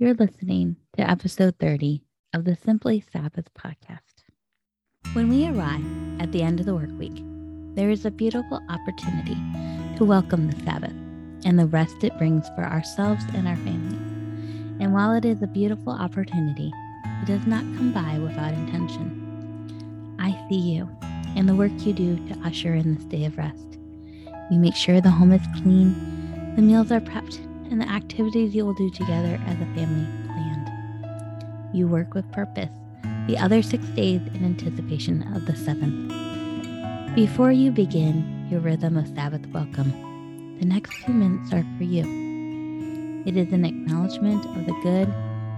You're listening to episode 30 of the Simply Sabbath podcast. When we arrive at the end of the work week, there is a beautiful opportunity to welcome the Sabbath and the rest it brings for ourselves and our families. And while it is a beautiful opportunity, it does not come by without intention. I see you and the work you do to usher in this day of rest. You make sure the home is clean, the meals are prepped, and the activities you will do together as a family planned. You work with purpose the other six days in anticipation of the seventh. Before you begin your rhythm of Sabbath welcome, the next few minutes are for you. It is an acknowledgement of the good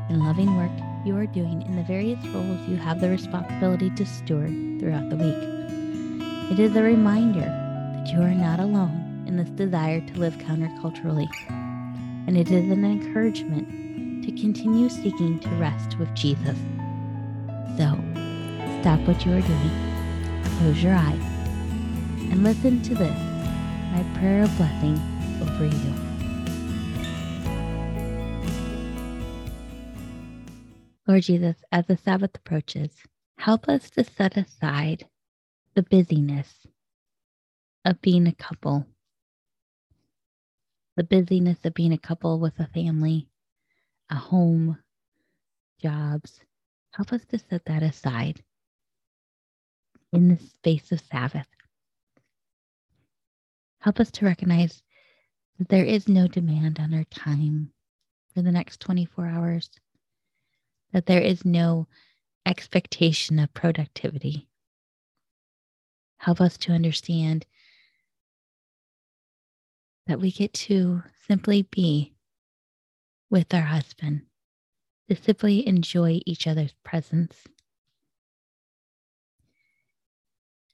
and loving work you are doing in the various roles you have the responsibility to steward throughout the week. It is a reminder that you are not alone in this desire to live counterculturally and it is an encouragement to continue seeking to rest with Jesus. So, stop what you are doing, close your eyes, and listen to this my prayer of blessing over you. Lord Jesus, as the Sabbath approaches, help us to set aside the busyness of being a couple the busyness of being a couple with a family, a home, jobs. Help us to set that aside in the space of Sabbath. Help us to recognize that there is no demand on our time for the next 24 hours, that there is no expectation of productivity. Help us to understand that we get to simply be with our husband, to simply enjoy each other's presence.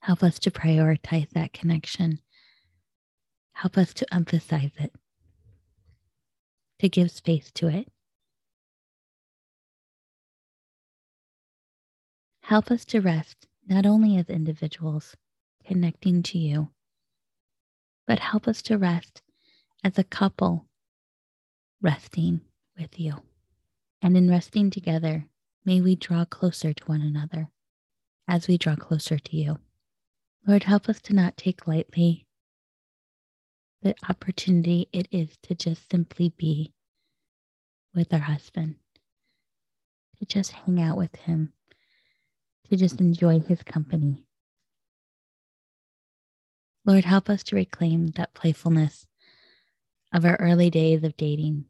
Help us to prioritize that connection. Help us to emphasize it, to give space to it. Help us to rest not only as individuals connecting to you, but help us to rest as a couple resting with you. And in resting together, may we draw closer to one another as we draw closer to you. Lord, help us to not take lightly the opportunity it is to just simply be with our husband, to just hang out with him, to just enjoy his company. Lord, help us to reclaim that playfulness of our early days of dating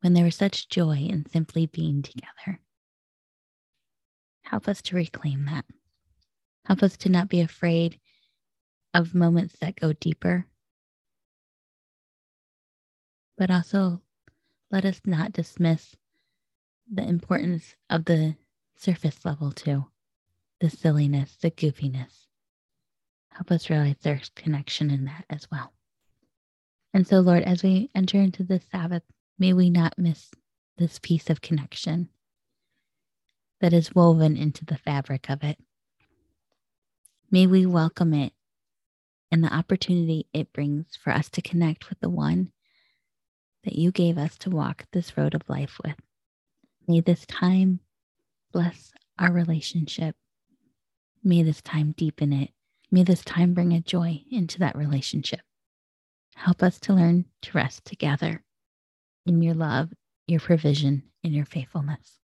when there was such joy in simply being together. Help us to reclaim that. Help us to not be afraid of moments that go deeper, but also let us not dismiss the importance of the surface level too, the silliness, the goofiness. Help us realize there's connection in that as well. And so, Lord, as we enter into this Sabbath, may we not miss this piece of connection that is woven into the fabric of it. May we welcome it and the opportunity it brings for us to connect with the one that you gave us to walk this road of life with. May this time bless our relationship. May this time deepen it. May this time bring a joy into that relationship. Help us to learn to rest together in your love, your provision, and your faithfulness.